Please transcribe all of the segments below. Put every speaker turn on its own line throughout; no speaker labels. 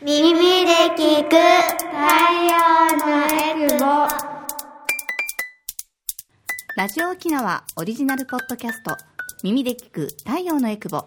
耳で聞く太陽のエクボ
ラジオ沖縄オリジナルポッドキャスト耳で聞く太陽のエクボ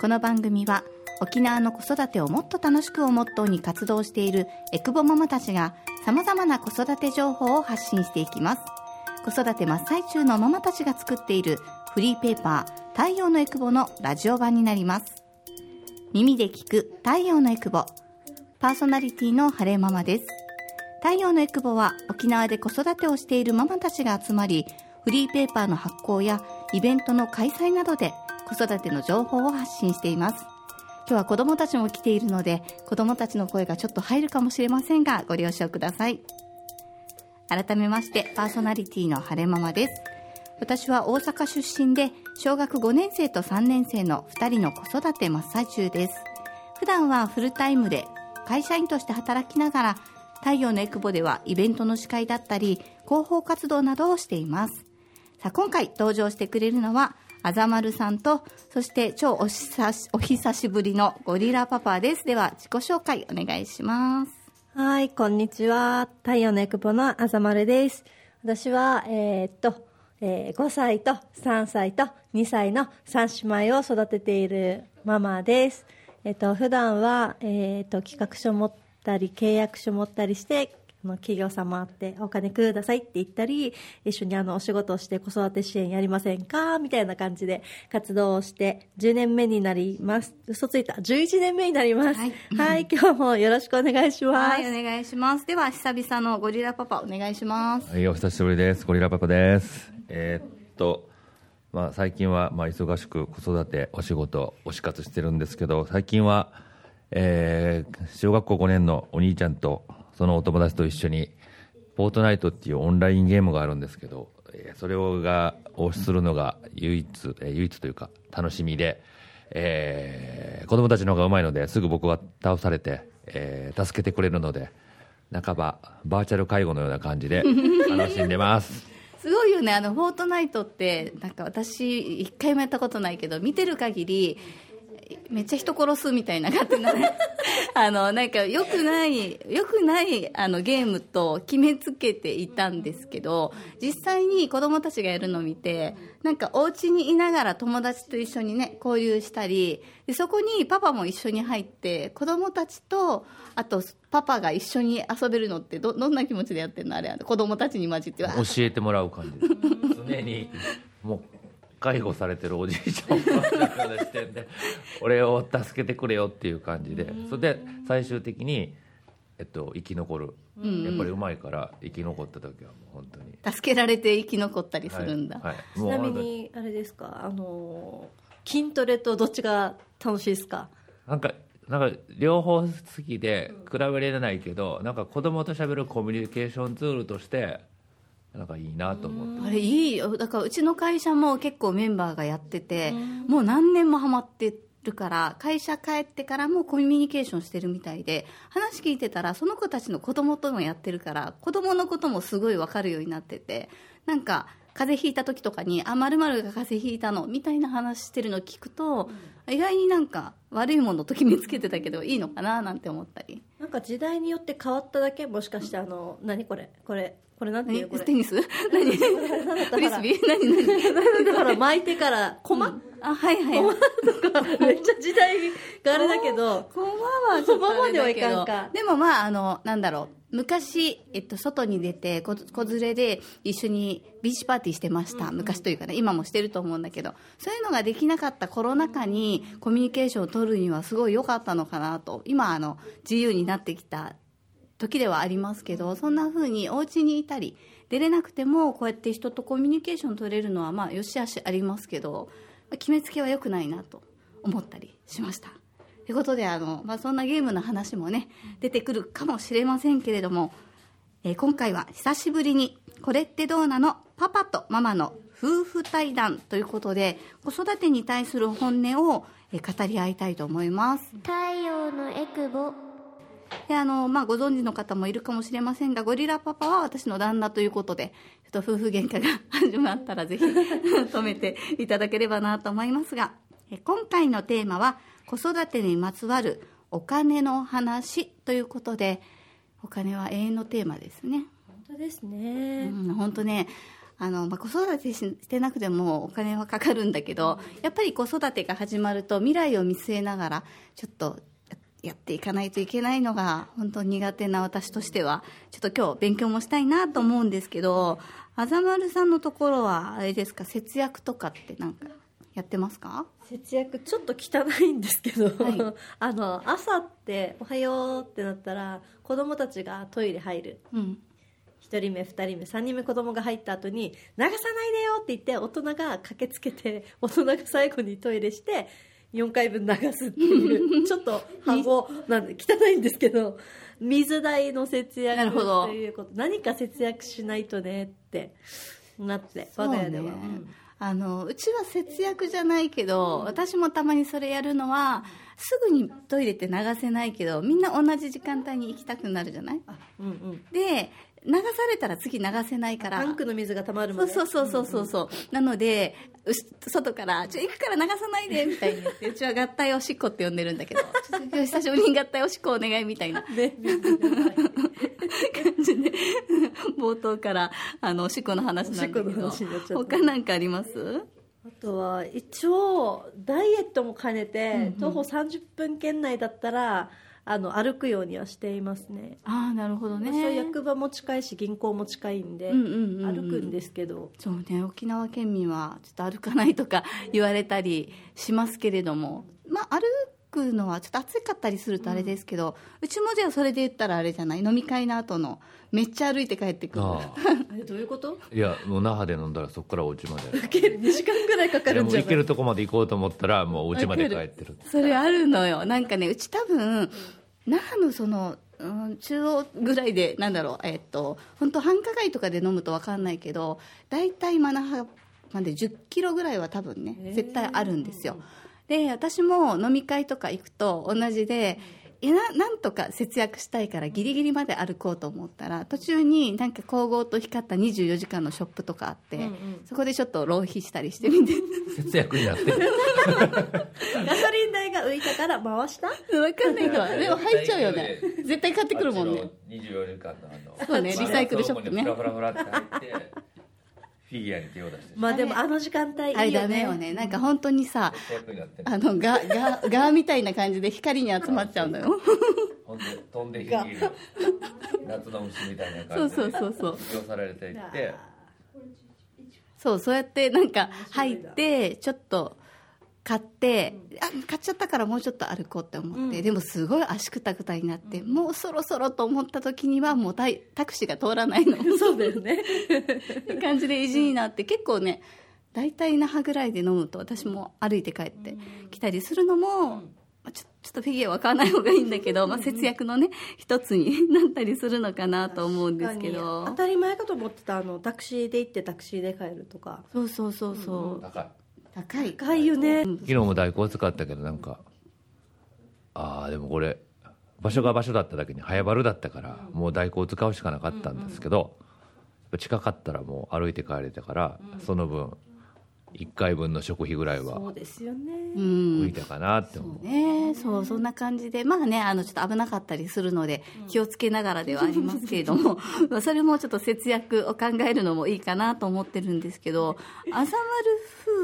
この番組は沖縄の子育てをもっと楽しくをモットーに活動しているエクボママたちが様々な子育て情報を発信していきます。子育て真っ最中のママたちが作っているフリーペーパー太陽のエクボのラジオ版になります。耳で聞く太陽のエクボ。パーソナリティの晴れママです。太陽のエクボは沖縄で子育てをしているママたちが集まりフリーペーパーの発行やイベントの開催などで子育ての情報を発信しています。今日は子供たちも来ているので子供たちの声がちょっと入るかもしれませんがご了承ください。改めましてパーソナリティの晴れママです。私は大阪出身で小学5年生と3年生の2人の子育て真っ最中です。普段はフルタイムで会社員として働きながら太陽のエクボではイベントの司会だったり広報活動などをしていますさあ今回登場してくれるのはあざまるさんとそして超お久しお久しぶりのゴリラパパですでは自己紹介お願いします
はい、こんにちは。太陽のエクボのあざまるです。私は、えーっと、えー5歳と3歳と2歳の3姉妹を育てているママです。えーっと、普段は、えーっと、企画書持ったり、契約書持ったりして、あの企業様ってお金くださいって言ったり、一緒にあのお仕事をして子育て支援やりませんか？みたいな感じで活動をして10年目になります。嘘ついた。11年目になります。
はい
はい、今日もよろしくお願いします。
はいお願いしますでは久々のゴリラパパお願いします
はい、お久しぶりです。ゴリラパパです。えーっと、まあ、最近は、まあ、忙しく子育て、お仕事、推し活してるんですけど、最近は、えー小学校5年のお兄ちゃんと、そのお友達と一緒に、フォートナイトっていうオンラインゲームがあるんですけど、えそれをが、をするのが唯一、え唯一というか、楽しみで、えー子供たちの方が上手いので、すぐ僕が倒されて、えー助けてくれるので、半ばバーチャル介護のような感じで楽しんでます。
すごいよね、あのフォートナイトって、なんか私、一回もやったことないけど、見てる限り、めっちゃ人殺すみたいな感じなね、あのなんか良くない、良くないあのゲームと決めつけていたんですけど、実際に子供たちがやるのを見て、なんかお家にいながら友達と一緒にね、交流したり、でそこにパパも一緒に入って、子供たちと、あとパパが一緒に遊べるのってど、どんな気持ちでやってるの？あれ、あの子供たちに混じっては。
教えてもらう感じです。常に、もう、介護されてるおじいちゃん視点で、俺を助けてくれよっていう感じで、それで最終的に、えっと、生き残る。やっぱりうまいから、生き残った時はもう本当に。
助けられて生き残ったりするんだ、
はいはい。
ちなみにあれですか？あの筋トレとどっちが楽しいですか？
なんか、なんか両方好きで比べられないけど、なんか子供と喋るコミュニケーションツールとして、なんかいいなと思って。
あれいいよ。だからうちの会社も結構メンバーがやっててもう何年もハマってるから会社帰ってからもコミュニケーションしてるみたいで話聞いてたらその子たちの子供ともやってるから子供のこともすごい分かるようになっててなんか風邪ひいた時とかに「あまるが風邪ひいたの」みたいな話してるの聞くと意外になんか悪いものと決めつけてたけどいいのかななんて思ったり。
なんか時代によって変わっただけ？もしかしてあの何これ？これこれなんてい
え
うこれ。
テニス？何？フリスビー？何？何？
だから巻いてから駒、
あはいはい。
駒とかめっちゃ時代があれだけど。
こまはちょっとあれだけど。
こままではいかんか。
でもまああのなんだろう。昔、えっと、外に出て子子連れで一緒にビーチパーティーしてました、昔というかね今もしてると思うんだけど。そういうのができなかったコロナ禍にコミュニケーションを取るにはすごい良かったのかなと。今あの自由になってきた時ではありますけどそんな風にお家にいたり出れなくてもこうやって人とコミュニケーション取れるのはまあよしあしありますけど決めつけは良くないなと思ったりしました。ということであの、まあ、そんなゲームの話もね出てくるかもしれませんけれども、えー今回は久しぶりに「これってどうなの?」パパとママの夫婦対談ということで子育てに対する本音を、語り合いたいと思います。
太陽のエクボ
であの、まあ、ご存知の方もいるかもしれませんがゴリラパパは私の旦那ということでちょっと夫婦喧嘩が始まったらぜひ 止めていただければなと思いますがえ今回のテーマは子育てにまつわるお金の話ということでお金は永遠のテーマですね、
本当です
う
ね、
ん、本当ねあの、まあ、子育てししてなくてもお金はかかるんだけどやっぱり子育てが始まると未来を見据えながらちょっとやっていかないといけないのが本当苦手な私としてはちょっと今日勉強もしたいなと思うんですけどあざまるさんのところはあれですか？節約とかってなんかやってますか？
節約ちょっと汚いんですけど、
はい。
あの朝って「おはよう」ってなったら子供たちがトイレ入る。
うん。
1人目2人目3人目子供が入った後に「流さないでよ」って言って大人が駆けつけて大人が最後にトイレして4回分流すっていうちょっと箱なんで汚いんですけど水代の節約
なるほど
と。いうこと何か節約しないとねってなって我が家では、
あのうちは節約じゃないけど私もたまにそれやるのはすぐにトイレって流せないけどみんな同じ時間帯に行きたくなるじゃない？
うんうん。
で流されたら次流せないから。
タンクの水が溜まる
そう
まで
そうそうそう。そうそうなので外から「ちょ行くから流さないで」みたいに。言ってうちは合体おしっこって呼んでるんだけど「ちょっと今日久しぶりに合体おしっこお願い」みたいな。
ね
感じで冒頭からあのおしっこの話なんだけど。他なんかあります？
あとは一応ダイエットも兼ねて、徒歩30分圏内だったらあの歩くようにはしていますね。
ああなるほどね。
私は役場も近いし銀行も近いんで、
うんうんうんうん。
歩くんですけど。
そうね沖縄県民はちょっと歩かないとか言われたりしますけれども。まあ歩くのはちょっと暑かったりするとあれですけど、うちもじゃあそれで言ったらあれじゃない？飲み会の後のめっちゃ歩いて帰ってくる。
どういうこと？
あいやもう那覇で飲んだらそこからお家まで。
2時間ぐらいかかるんじゃない？
行けるとこまで行こうと思ったらもうお家まで帰ってる。
それあるのよ。なんかねうち多分那覇のその、うん、中央ぐらいでなんだろうえっと本当繁華街とかで飲むと分かんないけど大体まあ那覇まで1 0キロぐらいは多分ね絶対あるんですよで私も飲み会とか行くと同じでいやななんとか節約したいからギリギリまで歩こうと思ったら途中になんか光合と光った24時間のショップとかあって、
うんうん。
そこでちょっと浪費したりしてみて。
節約になって。る
ガソリン代が浮いたから回した？
分かんないけど でも入っちゃうよね。絶対買ってくるもんね。
24時間のあの
そうねリサイクルショップね。
フラフラフラって入ってフィギュアに手を出して。
まあでもあの時間帯いいよね。
あれダメよね。なんか本当にさあのガガガーみたいな感じで光に集まっちゃうのよ。
ほんで飛んで火夏の虫みたいな感じで
そうそうそうそう。
れていって。
そうそうやってなんか入ってちょっと買ってあ買っちゃったからもうちょっと歩こうって思って、でもすごい足くたくたになって、もうそろそろと思った時にはもうタイタクシーが通らないの。
そうだよね。
っ て感じで意地になって結構ね大体那覇ぐらいで飲むと私も歩いて帰ってきたりするのも、まあちょちょっとフィギュアは買わない方がいいんだけど、まあ、節約のね一つになったりするのかなと思うんですけど。
当たり前かと思ってたあのタクシーで行ってタクシーで帰るとか。
そうそうそうそう、
高い
高い。
高いよね、
昨日も代行使ったけどなんかああでもこれ場所が場所だっただけに早原だったからもう代行使うしかなかったんですけど、近かったらもう歩いて帰れたから、その分1回分の食費ぐらいは
そうですよね、
うん。
浮いたかなって思う、
ね。そうそんな感じで。まあねあのちょっと危なかったりするので気をつけながらではありますけれども まあそれもちょっと節約を考えるのもいいかなと思ってるんですけどあざまる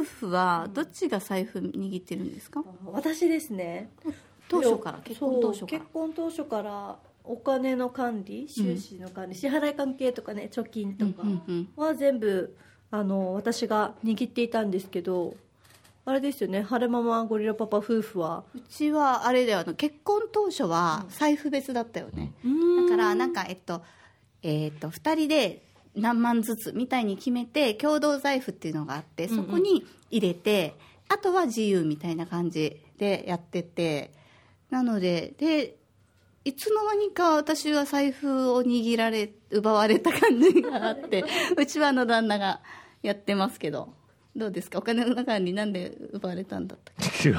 夫婦はどっちが財布握ってるんですか？
私ですね。
当初から結婚当初から。
結婚当初からお金の管理収支の管理、支払い関係とかね貯金とか
うんうん。
は全部あの私が握っていたんですけどあれですよね晴れママゴリラパパ夫婦は。
うちはあれであの結婚当初は財布別だったよね、だからなんかえっとえっと2人で何万ずつみたいに決めて共同財布っていうのがあってそこに入れて、あとは自由みたいな感じでやっててなのででいつの間にか私は財布を握られ奪われた感じがあってうちはあの旦那がやってますけど。どうですか？お金の中になんで奪われたんだった？っけ
違う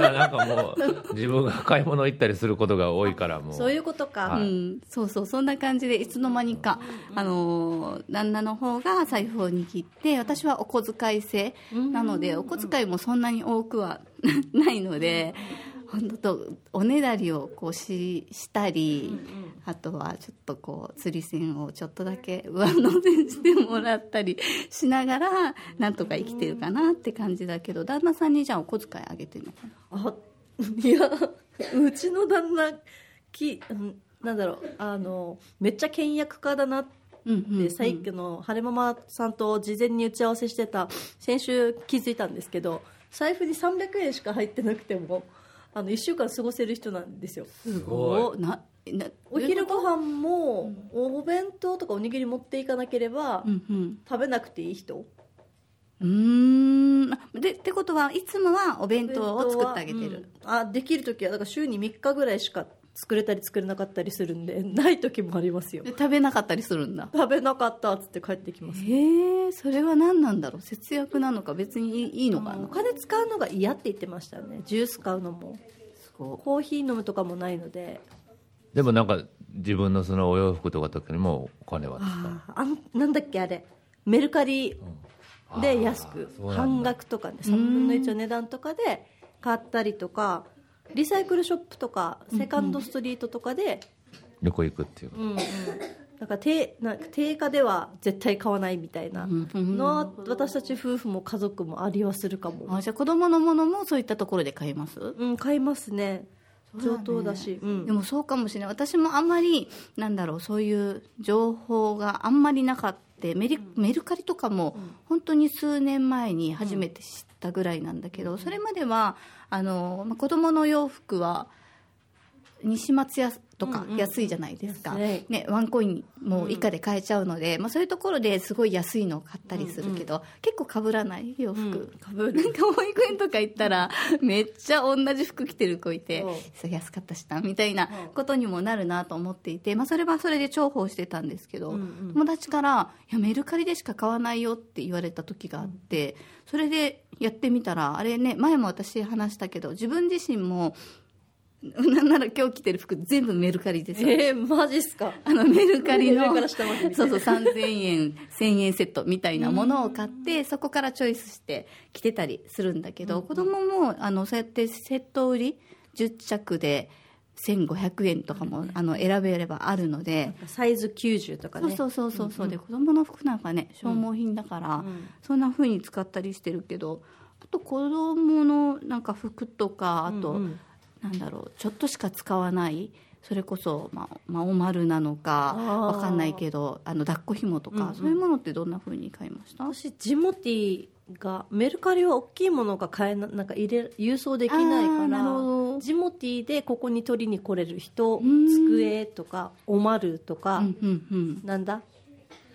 なんかもう自分が買い物行ったりすることが多いからもう。
そういうことか、
はい。
うん、そうそう。そんな感じでいつの間にか、あのー旦那の方が財布を握って私はお小遣い制なのでお小遣いもそんなに多くは ないので本当とおねだりをこうししたり、あとはちょっとこう釣り線をちょっとだけ上乗せしてもらったりしながらなんとか生きてるかなって感じだけど旦那さんにじゃあお小遣いあげてるのかな
あいやうちの旦那きうんなんだろうあのめっちゃ倹約家だなって
うんうんうん。
最近の晴れママさんと事前に打ち合わせしてた。先週気づいたんですけど財布に300円しか入ってなくてもあの1週間過ごせる人なんですよ。
すごい。なな
お昼ご飯もお弁当とかおにぎり持っていかなければ
うんうん。
食べなくていい人。
うーん。あでってことはいつもはお弁当を作ってあげてる、
うん。あできる時はだから週に3日ぐらいしか作れたり作れなかったりするんで ない時もありますよ。
で食べなかったりするんだ。
食べなかったっつって帰ってきます。
へえそれは何なんだろう？節約なのか別にいいいいのか。な
お金使うのが嫌って言ってましたね。ジュース買うのも。コーヒー飲むとかもないので。
でもなんか自分のそのお洋服とか時にもお金は使う
あなんだっけあれ。メルカリで安く。半額とかで3分の1の値段とかで買ったりとかリサイクルショップとかセカンドストリートとかで
旅行行くっていう、
うんうん。なんか定なんか定価では絶対買わないみたいな。のは私たち夫婦も家族もありはするかも。
あじゃあ子供のものもそういったところで買います？
うん買いますね。上等だし。うん。
でもそうかもしれない。私もあんまりなんだろうそういう情報があんまりなかった。メリメルカリとかも本当に数年前に初めて知ったぐらいなんだけど、それまではあの、まあ、子供の洋服は西松屋とか安いじゃないですか、
うんうん
ね、ワンコインも以下で買えちゃうので、まあ、そういうところですごい安いのを買ったりするけど、結構かぶらない洋服、
かぶ
なんか保育園とか行ったらめっちゃ同じ服着てる子いて
うん。
安かったしなみたいなことにもなるなと思っていて、まあ、それはそれで重宝してたんですけど、友達から「いやメルカリでしか買わないよ」って言われた時があってそれでやってみたらあれね前も私話したけど自分自身もなんなら今日着てる服全部メルカリですよ
えー、マジっすか？
あのメルカリのそうそう3000円1000円セットみたいなものを買ってそこからチョイスして着てたりするんだけど、子供もあのそうやってセット売り10着で1500円とかもあの選べればあるので、
サイズ90とかね。
そうそうそうそうで子供の服なんかね消耗品だから、そんな風に使ったりしてるけどあと子供のなんか服とかあと、なんだろうちょっとしか使わないそれこそ、まあ、まあお丸なのかわかんないけどあの抱っこ紐とか、そういうものってどんな風に買いました？
私ジモティがメルカリは大きいものが買えななんか入れ郵送できないから
ど。
ジモティでここに取りに来れる人
ん。
机とかおまるとか、
うんうんうん。
なんだ？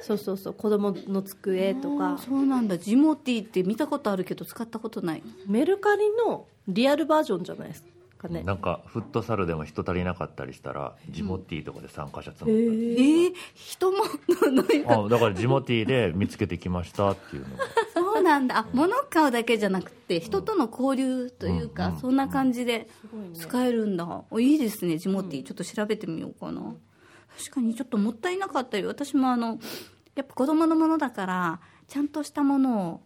そうそうそう子供の机とか。
そうなんだ。ジモティって見たことあるけど使ったことない。
メルカリのリアルバージョンじゃないですかね。
なんかフットサルでも人足りなかったりしたらジモティーとかで参加者募った
え
り、
ー、人も
あだからジモティーで見つけてきましたっていうのが。
そうなんだ。あ物買うだけじゃなくて人との交流というか、そんな感じで使えるんだ、おいいですねジモティー、ちょっと調べてみようかな。確かにちょっともったいなかったり私もあのやっぱ子供のものだからちゃんとしたものを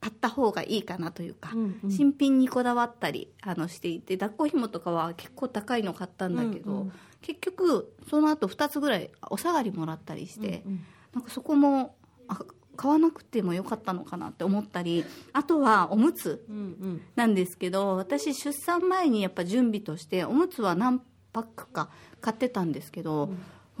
買った方がいいかなというか、新品にこだわったりあのしていて抱っこ紐とかは結構高いの買ったんだけど、結局その後2つぐらいお下がりもらったりして、なんかそこもあ買わなくてもよかったのかなって思ったりあとはおむつなんですけど私出産前にやっぱ準備としておむつは何パックか買ってたんですけど、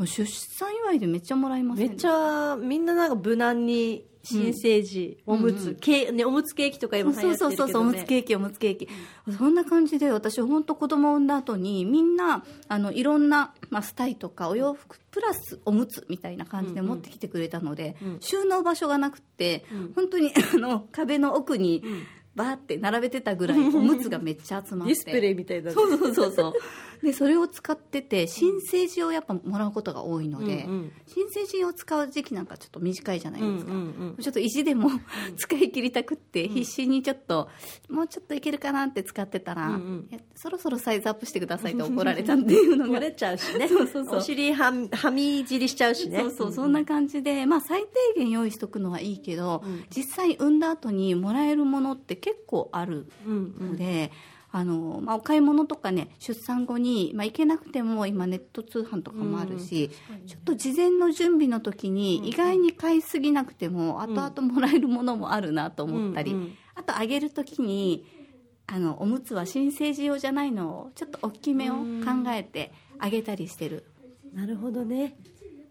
出産祝いでめっちゃもらいません
めっちゃみんななんか無難に新生児、おむつ、ケね、おむつケーキとか今流行
そう
ってるけど、ね、
そうそうそうおむつケーキおむつケーキ。そんな感じで私本当子供産んだ後にみんなあのいろんな、まあ、スタイとかお洋服プラスおむつみたいな感じで持ってきてくれたので、収納場所がなくて、本当に あの壁の奥にバーって並べてたぐらいおむつがめっちゃ集まって。
ディスプレイみたいな
そうそうそうそうでそれを使ってて新生児をやっぱもらうことが多いので、
うんうん。
新生児を使う時期なんかちょっと短いじゃないですか、
うんうん
ちょっと意地でも使い切りたくって必死にちょっと、もうちょっといけるかなって使ってたら、
うんうん。
そろそろサイズアップしてくださいって怒られたっていうのが
漏れちゃうしね。
そうそうそう。
お尻はみはみじりしちゃうしね。
そうそうそんな感じで、まあ、最低限用意しとくのはいいけど、実際産んだ後にもらえるものって結構あるので、あの、まあ、お買い物とかね出産後に、まあ、行けなくても今ネット通販とかもあるし、ちょっと事前の準備の時に意外に買いすぎなくても、後々もらえるものもあるなと思ったり、
うんうん。
あとあげる時にあのおむつは新生児用じゃないのをちょっと大きめを考えてあげたりしてる。
なるほどね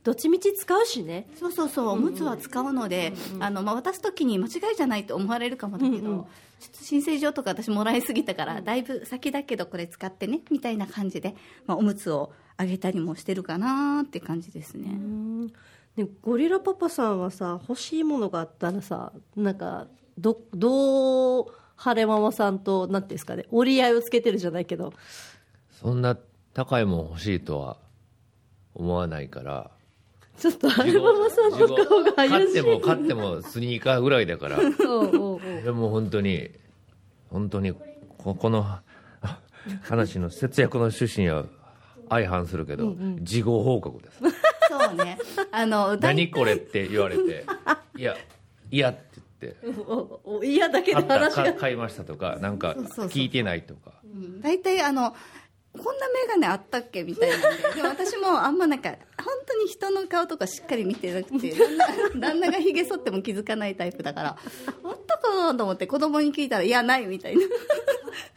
どっちみち使うしね。
そうそうそう、おむつは使うので、あのまあ、渡す時に間違いじゃないと思われるかもだけど、申請状とか私もらいすぎたから、だいぶ先だけどこれ使ってねみたいな感じで、まあ、おむつをあげたりもしてるかなって感じですね。
ねゴリラパパさんはさ欲しいものがあったらさなんかどどう晴れママさんとなんていうんですかね折り合いをつけてるじゃないけど。
そんな高いもん欲しいとは思わないから
ちょっと晴れママさんの顔が怪しい。
買っても買ってもスニーカーぐらいだから。
おうおう。おう
でも本当に本当にここの話の節約の趣旨には相反するけど、事後報告です。
そうね。あの大
何これって言われていや嫌って言って。
嫌だけ
買った
で話が
か買いましたとかなんか聞いてないとか。
うん。大体あのこんな眼鏡あったっけみたいなんで。でも私もあんまなんか本当に人の顔とかしっかり見てなくて 旦那がひげ剃っても気づかないタイプだからあったかなと思って子供に聞いたらいやないみたいな。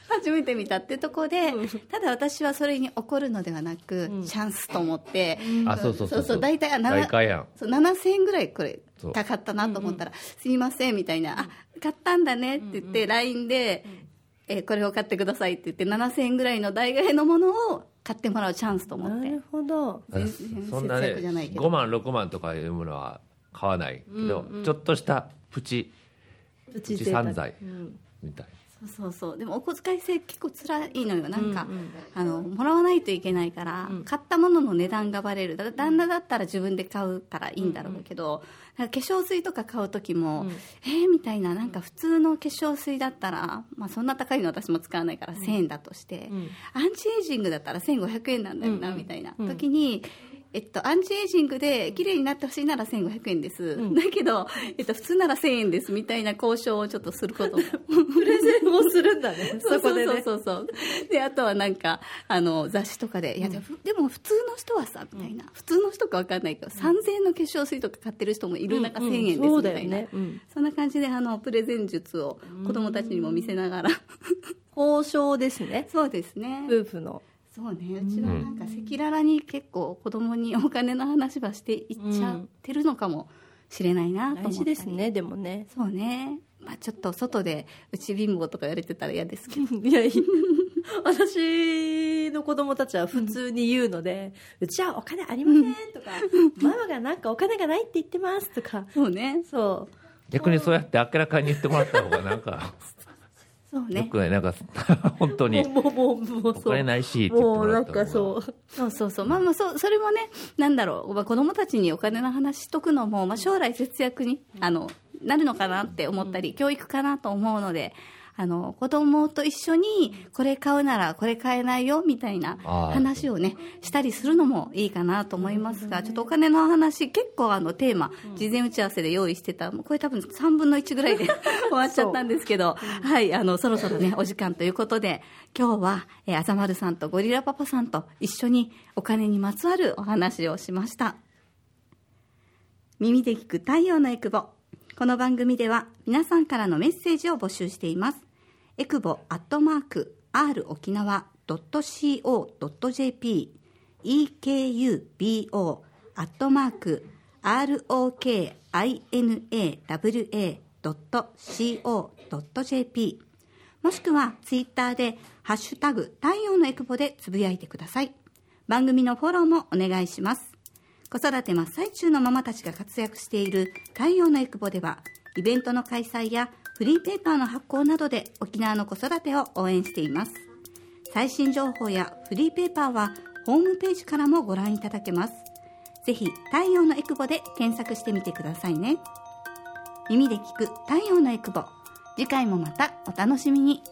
初めて見たってとこでただ私はそれに怒るのではなく、チャンスと思って、
あそうそうそう
そう。そう大体あな
大会やん。
そう7000円ぐらいこれ
そう。
高かったなと思ったら「すいません」みたいな「あ買ったんだね」って言って LINE で、えーこれを買ってください」って言って7000円ぐらいの代替えのものを買ってもらうチャンスと思って。
なるほど。
そんなね
節約じゃないけど。
5万6万とかいうものは買わないけど、ちょっとしたプチ
プ
プチ散財
うん
みたい。
そうそうそう。でもお小遣い制結構辛いのよなんか、あのもらわないといけないから、買ったものの値段がバレる。だから旦那だったら自分で買うからいいんだろうけど、なんか化粧水とか買う時も、えー、みたいななんか普通の化粧水だったら、まあ、そんな高いの私も使わないから1000円だとして、アンチエイジングだったら1500円なんだよな、みたいな時に、えっと、アンチエイジングで綺麗になってほしいなら1500円です、だけど、えっと、普通なら1000円ですみたいな交渉をちょっとすることも。
プレゼンをするんだね。そこでね
そうそうそう。そうであとはなんかあの雑誌とかで「いやでもでも普通の人はさ」みたいな、普通の人か分かんないけど、3000円の化粧水とか買ってる人もいる中、
うんうん
1000円ですみたいな、
ね。うん。
そんな感じであのプレゼン術を子供たちにも見せながら、
交渉ですね。
そうですね。
夫婦の
そうね。うちはなんか赤裸々に結構子供にお金の話はしていっちゃってるのかもしれないなと思ったり。
大事ですねでもね。
そうね。まあちょっと外でうち貧乏とか言われてたら嫌ですけど。
いやいや 私の子供たちは普通に言うので、うちはお金ありませんとか、ママがなんかお金がないって言ってますとか、
そうね。
そう。
逆にそうやって明らかに言ってもらった方がなんか。よ
そうね。
くないなんか 本当に。
もう、もう、もう、もう、
お金ないし
もうなんかそう。
そうそうそう、まあまあそう、それもね、なんだろう、まあ、子供たちにお金の話しとくのも、まあ、将来節約に、あの、なるのかなって思ったり、教育かなと思うので、あの、子供と一緒に、これ買うならこれ買えないよ、みたいな話をね、したりするのもいいかなと思いますが、ちょっとお金の話、結構あの、テーマ、事前打ち合わせで用意してた、もうこれ多分3分の1ぐらいで 終わっちゃったんですけど、はい、あの、そろそろね、お時間ということで、今日は、えー、あざまるさんとゴリラパパさんと一緒にお金にまつわるお話をしました。耳で聞く太陽のエクボ。この番組では皆さんからのメッセージを募集しています。エクボアットマーク r 沖縄 .co.jp ekubo アットマーク rokinawa.co.jp もしくはツイッターでハッシュタグ太陽のエクボでつぶやいてください。番組のフォローもお願いします。子育て真っ最中のママたちが活躍している太陽のエクボでは、イベントの開催やフリーペーパーの発行などで沖縄の子育てを応援しています。最新情報やフリーペーパーはホームページからもご覧いただけます。ぜひ、太陽のエクボで検索してみてくださいね。耳で聞く太陽のエクボ。次回もまたお楽しみに。